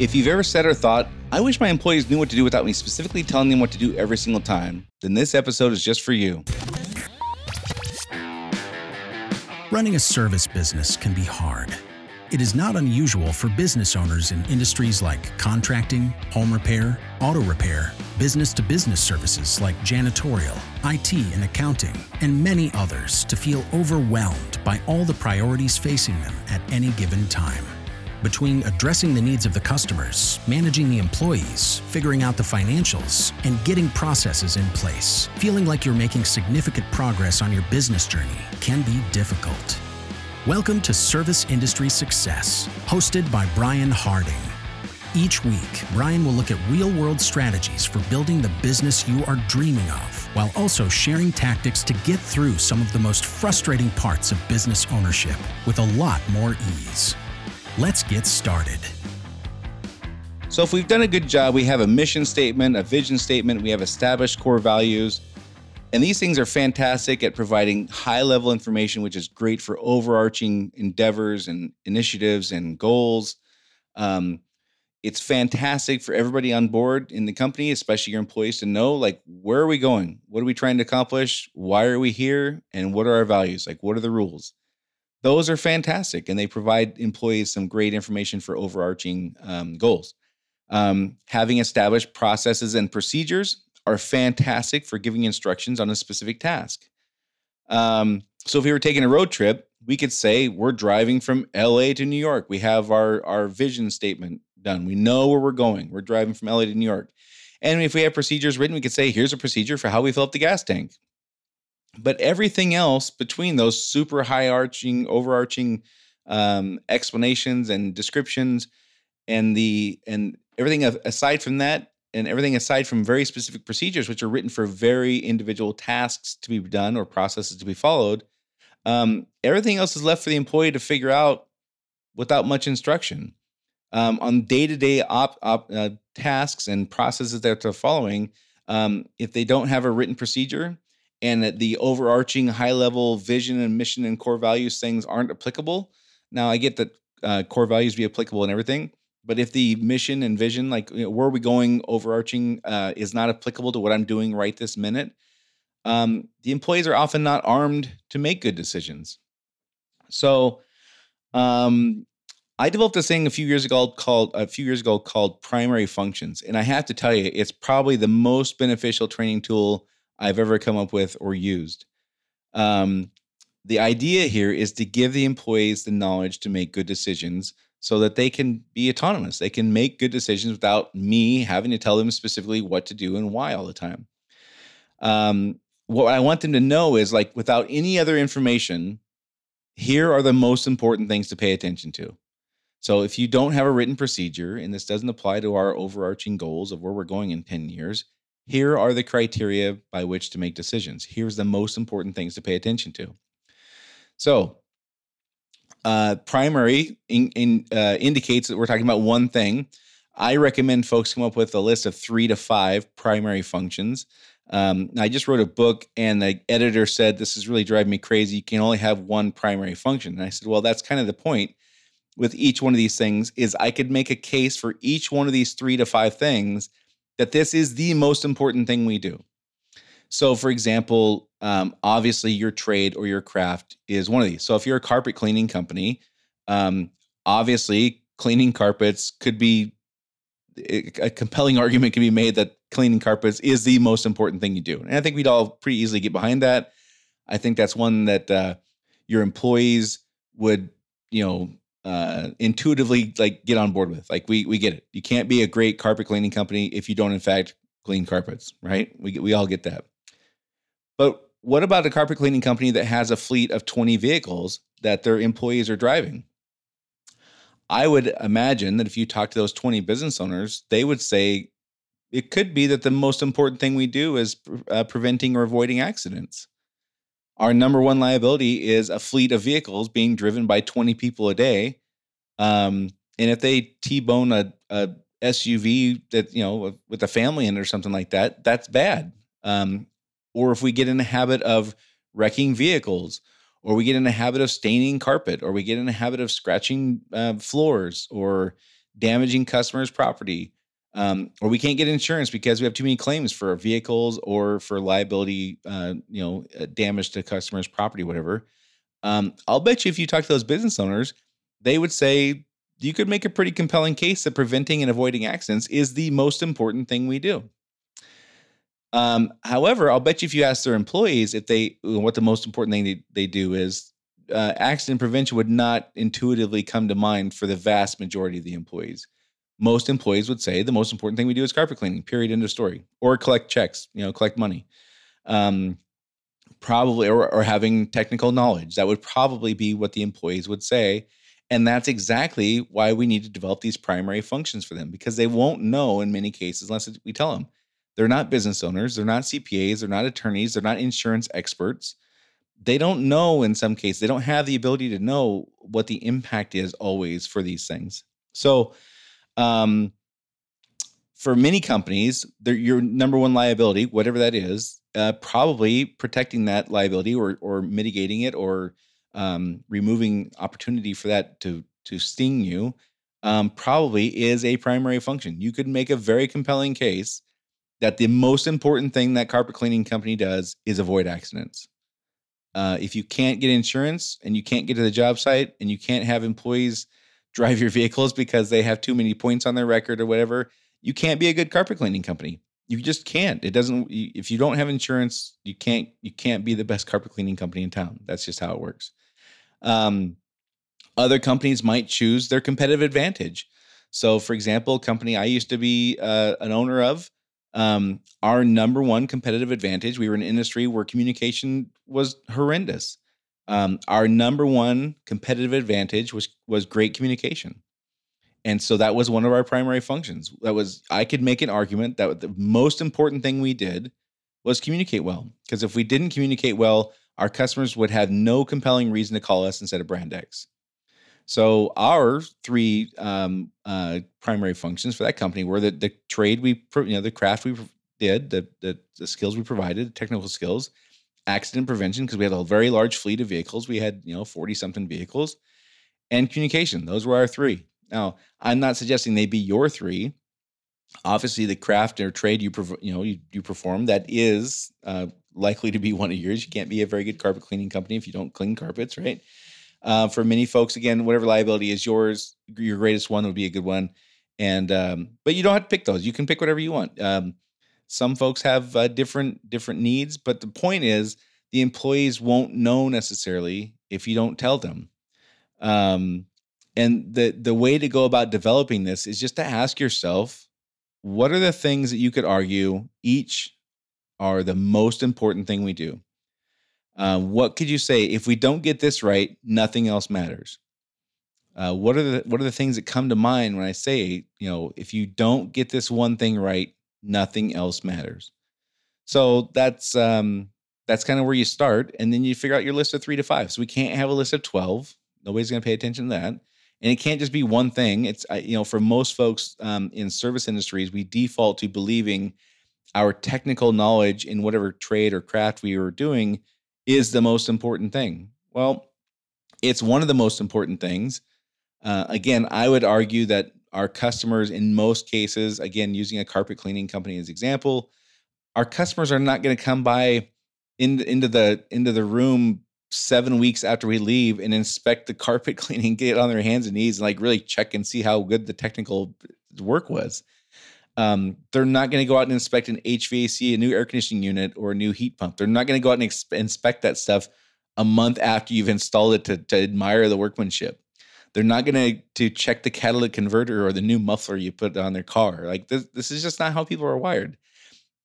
If you've ever said or thought, I wish my employees knew what to do without me specifically telling them what to do every single time, then this episode is just for you. Running a service business can be hard. It is not unusual for business owners in industries like contracting, home repair, auto repair, business to business services like janitorial, IT and accounting, and many others to feel overwhelmed by all the priorities facing them at any given time. Between addressing the needs of the customers, managing the employees, figuring out the financials, and getting processes in place, feeling like you're making significant progress on your business journey can be difficult. Welcome to Service Industry Success, hosted by Brian Harding. Each week, Brian will look at real world strategies for building the business you are dreaming of, while also sharing tactics to get through some of the most frustrating parts of business ownership with a lot more ease. Let's get started. So, if we've done a good job, we have a mission statement, a vision statement, we have established core values. And these things are fantastic at providing high level information, which is great for overarching endeavors and initiatives and goals. Um, it's fantastic for everybody on board in the company, especially your employees, to know like where are we going? What are we trying to accomplish? Why are we here? And what are our values? Like, what are the rules? Those are fantastic and they provide employees some great information for overarching um, goals. Um, having established processes and procedures are fantastic for giving instructions on a specific task. Um, so if we were taking a road trip, we could say we're driving from LA to New York. We have our, our vision statement done. We know where we're going. We're driving from LA to New York. And if we have procedures written, we could say, here's a procedure for how we fill up the gas tank. But everything else between those super high arching, overarching um, explanations and descriptions, and the and everything aside from that, and everything aside from very specific procedures, which are written for very individual tasks to be done or processes to be followed, um, everything else is left for the employee to figure out without much instruction. Um, on day-to-day op, op uh, tasks and processes that they're following, um, if they don't have a written procedure, and the overarching high level vision and mission and core values things aren't applicable. Now, I get that uh, core values be applicable and everything, but if the mission and vision, like you know, where are we going, overarching, uh, is not applicable to what I'm doing right this minute, um, the employees are often not armed to make good decisions. So, um, I developed this thing a few years ago called a few years ago called primary functions, and I have to tell you, it's probably the most beneficial training tool I've ever come up with or used. Um, the idea here is to give the employees the knowledge to make good decisions so that they can be autonomous. They can make good decisions without me having to tell them specifically what to do and why all the time. Um, what I want them to know is like without any other information, here are the most important things to pay attention to. So if you don't have a written procedure, and this doesn't apply to our overarching goals of where we're going in 10 years, here are the criteria by which to make decisions. Here's the most important things to pay attention to. So, uh, primary in, in, uh, indicates that we're talking about one thing. I recommend folks come up with a list of three to five primary functions. Um, I just wrote a book, and the editor said, This is really driving me crazy. You can only have one primary function. And I said, Well, that's kind of the point with each one of these things is I could make a case for each one of these three to five things that this is the most important thing we do. So, for example, um, obviously your trade or your craft is one of these. So, if you're a carpet cleaning company, um, obviously cleaning carpets could be a compelling argument can be made that cleaning carpets is the most important thing you do. And I think we'd all pretty easily get behind that. I think that's one that uh, your employees would, you know, uh, intuitively like get on board with. Like we we get it. You can't be a great carpet cleaning company if you don't in fact clean carpets, right? We we all get that. But what about a carpet cleaning company that has a fleet of 20 vehicles that their employees are driving? I would imagine that if you talk to those 20 business owners, they would say it could be that the most important thing we do is uh, preventing or avoiding accidents. Our number one liability is a fleet of vehicles being driven by 20 people a day. Um, and if they T-bone a, a SUV that, you know, with a family in it or something like that, that's bad. Um, or if we get in the habit of wrecking vehicles, or we get in the habit of staining carpet, or we get in the habit of scratching uh, floors, or damaging customers' property, um, or we can't get insurance because we have too many claims for vehicles or for liability, uh, you know, uh, damage to customers' property, whatever. Um, I'll bet you if you talk to those business owners, they would say you could make a pretty compelling case that preventing and avoiding accidents is the most important thing we do. Um, however, I'll bet you if you ask their employees if they what the most important thing they, they do is uh, accident prevention would not intuitively come to mind for the vast majority of the employees. Most employees would say the most important thing we do is carpet cleaning. Period. End of story. Or collect checks. You know, collect money. Um, probably or, or having technical knowledge. That would probably be what the employees would say. And that's exactly why we need to develop these primary functions for them because they won't know in many cases unless we tell them. They're not business owners, they're not CPAs, they're not attorneys, they're not insurance experts. They don't know in some cases, they don't have the ability to know what the impact is always for these things. So, um, for many companies, your number one liability, whatever that is, uh, probably protecting that liability or or mitigating it or um, removing opportunity for that to to sting you um, probably is a primary function. You could make a very compelling case that the most important thing that carpet cleaning company does is avoid accidents. Uh, if you can't get insurance and you can't get to the job site and you can't have employees drive your vehicles because they have too many points on their record or whatever, you can't be a good carpet cleaning company. You just can't. It doesn't. If you don't have insurance, you can't. You can't be the best carpet cleaning company in town. That's just how it works. Um, other companies might choose their competitive advantage. So, for example, a company I used to be uh, an owner of, um, our number one competitive advantage, we were in an industry where communication was horrendous. Um, our number one competitive advantage was was great communication. And so that was one of our primary functions. That was I could make an argument that the most important thing we did was communicate well. Because if we didn't communicate well, our customers would have no compelling reason to call us instead of brand X. So our three um, uh, primary functions for that company were the, the trade we, you know, the craft we did, the, the, the skills we provided, technical skills, accident prevention because we had a very large fleet of vehicles. We had you know forty something vehicles, and communication. Those were our three. Now I'm not suggesting they be your three. Obviously, the craft or trade you you know you, you perform that is uh, likely to be one of yours. You can't be a very good carpet cleaning company if you don't clean carpets, right? Uh, for many folks, again, whatever liability is yours, your greatest one would be a good one. And um, but you don't have to pick those. You can pick whatever you want. Um, some folks have uh, different different needs, but the point is the employees won't know necessarily if you don't tell them. Um, and the the way to go about developing this is just to ask yourself, what are the things that you could argue each are the most important thing we do. Uh, what could you say if we don't get this right? Nothing else matters. Uh, what are the what are the things that come to mind when I say you know if you don't get this one thing right, nothing else matters. So that's um, that's kind of where you start, and then you figure out your list of three to five. So we can't have a list of twelve. Nobody's going to pay attention to that, and it can't just be one thing. It's you know for most folks um, in service industries, we default to believing our technical knowledge in whatever trade or craft we were doing is the most important thing. Well, it's one of the most important things. Uh, again, I would argue that our customers, in most cases, again, using a carpet cleaning company as example, our customers are not going to come by in, into the into the room seven weeks after we leave and inspect the carpet cleaning, get on their hands and knees, and like really check and see how good the technical work was. Um, they're not going to go out and inspect an HVAC, a new air conditioning unit, or a new heat pump. They're not going to go out and ex- inspect that stuff a month after you've installed it to, to admire the workmanship. They're not going to check the catalytic converter or the new muffler you put on their car. Like this, this is just not how people are wired.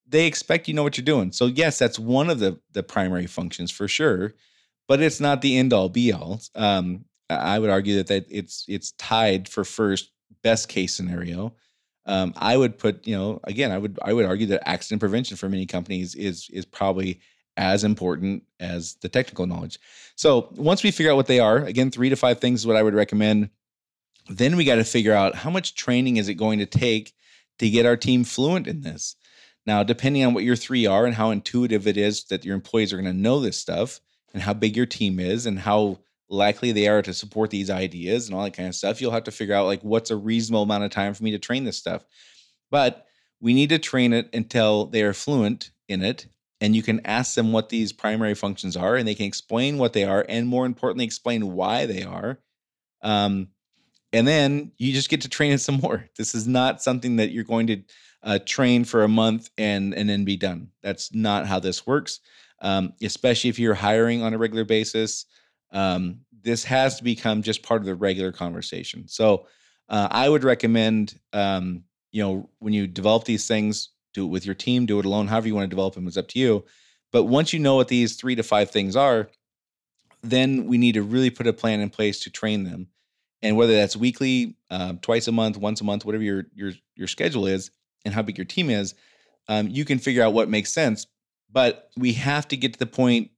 They expect you know what you're doing. So yes, that's one of the the primary functions for sure, but it's not the end all be all. Um, I would argue that that it's it's tied for first best case scenario um, I would put, you know, again, I would I would argue that accident prevention for many companies is is probably as important as the technical knowledge. So once we figure out what they are, again, three to five things is what I would recommend. Then we got to figure out how much training is it going to take to get our team fluent in this. Now, depending on what your three are and how intuitive it is that your employees are going to know this stuff, and how big your team is, and how likely they are to support these ideas and all that kind of stuff. You'll have to figure out like what's a reasonable amount of time for me to train this stuff. But we need to train it until they are fluent in it. And you can ask them what these primary functions are, and they can explain what they are, and more importantly, explain why they are. Um, and then you just get to train it some more. This is not something that you're going to uh, train for a month and and then be done. That's not how this works. Um, especially if you're hiring on a regular basis, um, this has to become just part of the regular conversation. So uh, I would recommend, um, you know, when you develop these things, do it with your team, do it alone, however you want to develop them. It's up to you. But once you know what these three to five things are, then we need to really put a plan in place to train them. And whether that's weekly, uh, twice a month, once a month, whatever your your your schedule is, and how big your team is, um, you can figure out what makes sense. But we have to get to the point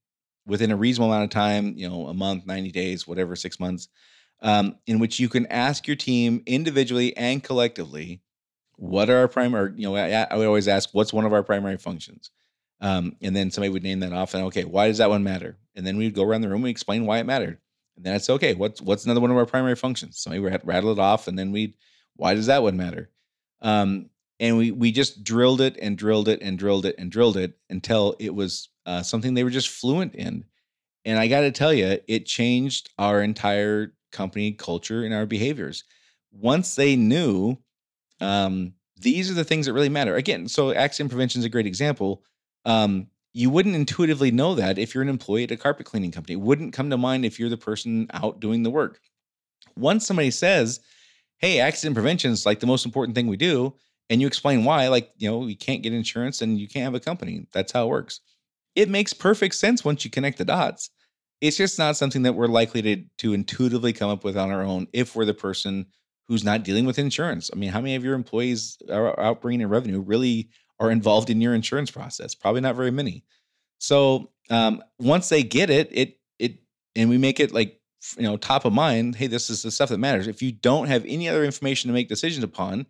within a reasonable amount of time, you know, a month, 90 days, whatever, six months, um, in which you can ask your team individually and collectively, what are our primary, you know, I, I would always ask, what's one of our primary functions? Um, and then somebody would name that off and okay, why does that one matter? And then we'd go around the room and explain why it mattered. And then it's okay. What's what's another one of our primary functions? Somebody would rattle it off, and then we'd why does that one matter? Um, and we we just drilled it and drilled it and drilled it and drilled it until it was uh, something they were just fluent in. And I got to tell you, it changed our entire company culture and our behaviors. Once they knew um, these are the things that really matter. Again, so accident prevention is a great example. Um, you wouldn't intuitively know that if you're an employee at a carpet cleaning company. It wouldn't come to mind if you're the person out doing the work. Once somebody says, "Hey, accident prevention is like the most important thing we do," and you explain why, like you know, you can't get insurance and you can't have a company. That's how it works it makes perfect sense once you connect the dots. It's just not something that we're likely to, to intuitively come up with on our own if we're the person who's not dealing with insurance. I mean, how many of your employees are out bringing in revenue really are involved in your insurance process? Probably not very many. So um, once they get it, it it and we make it like you know top of mind. Hey, this is the stuff that matters. If you don't have any other information to make decisions upon,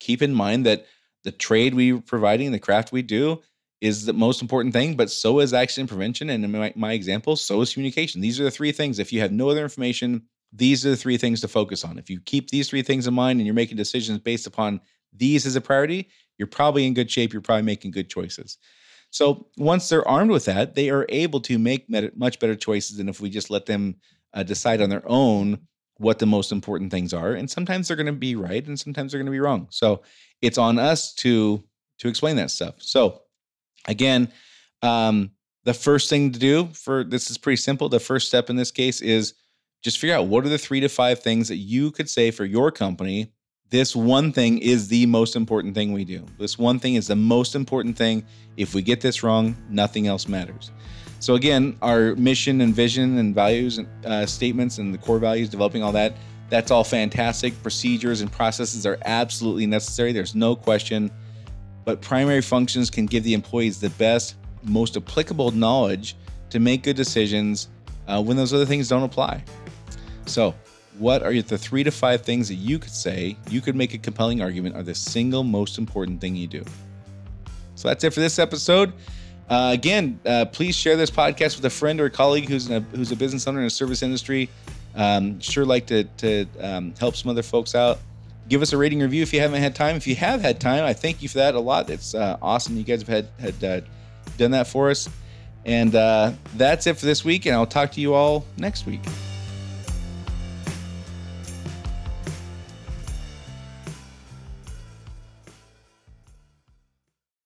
keep in mind that the trade we're providing, the craft we do, is the most important thing, but so is accident prevention. And in my, my example, so is communication. These are the three things. If you have no other information, these are the three things to focus on. If you keep these three things in mind and you're making decisions based upon these as a priority, you're probably in good shape. You're probably making good choices. So once they're armed with that, they are able to make much better choices than if we just let them uh, decide on their own what the most important things are. And sometimes they're going to be right, and sometimes they're going to be wrong. So it's on us to to explain that stuff. So Again, um, the first thing to do for this is pretty simple. The first step in this case is just figure out what are the three to five things that you could say for your company. This one thing is the most important thing we do. This one thing is the most important thing. If we get this wrong, nothing else matters. So, again, our mission and vision and values and uh, statements and the core values, developing all that, that's all fantastic. Procedures and processes are absolutely necessary. There's no question but primary functions can give the employees the best, most applicable knowledge to make good decisions uh, when those other things don't apply. So, what are the three to five things that you could say you could make a compelling argument are the single most important thing you do? So that's it for this episode. Uh, again, uh, please share this podcast with a friend or a colleague who's a, who's a business owner in a service industry. Um, sure, like to to um, help some other folks out give us a rating review if you haven't had time. If you have had time, I thank you for that a lot. It's uh, awesome. You guys have had had uh, done that for us. And uh, that's it for this week. And I'll talk to you all next week.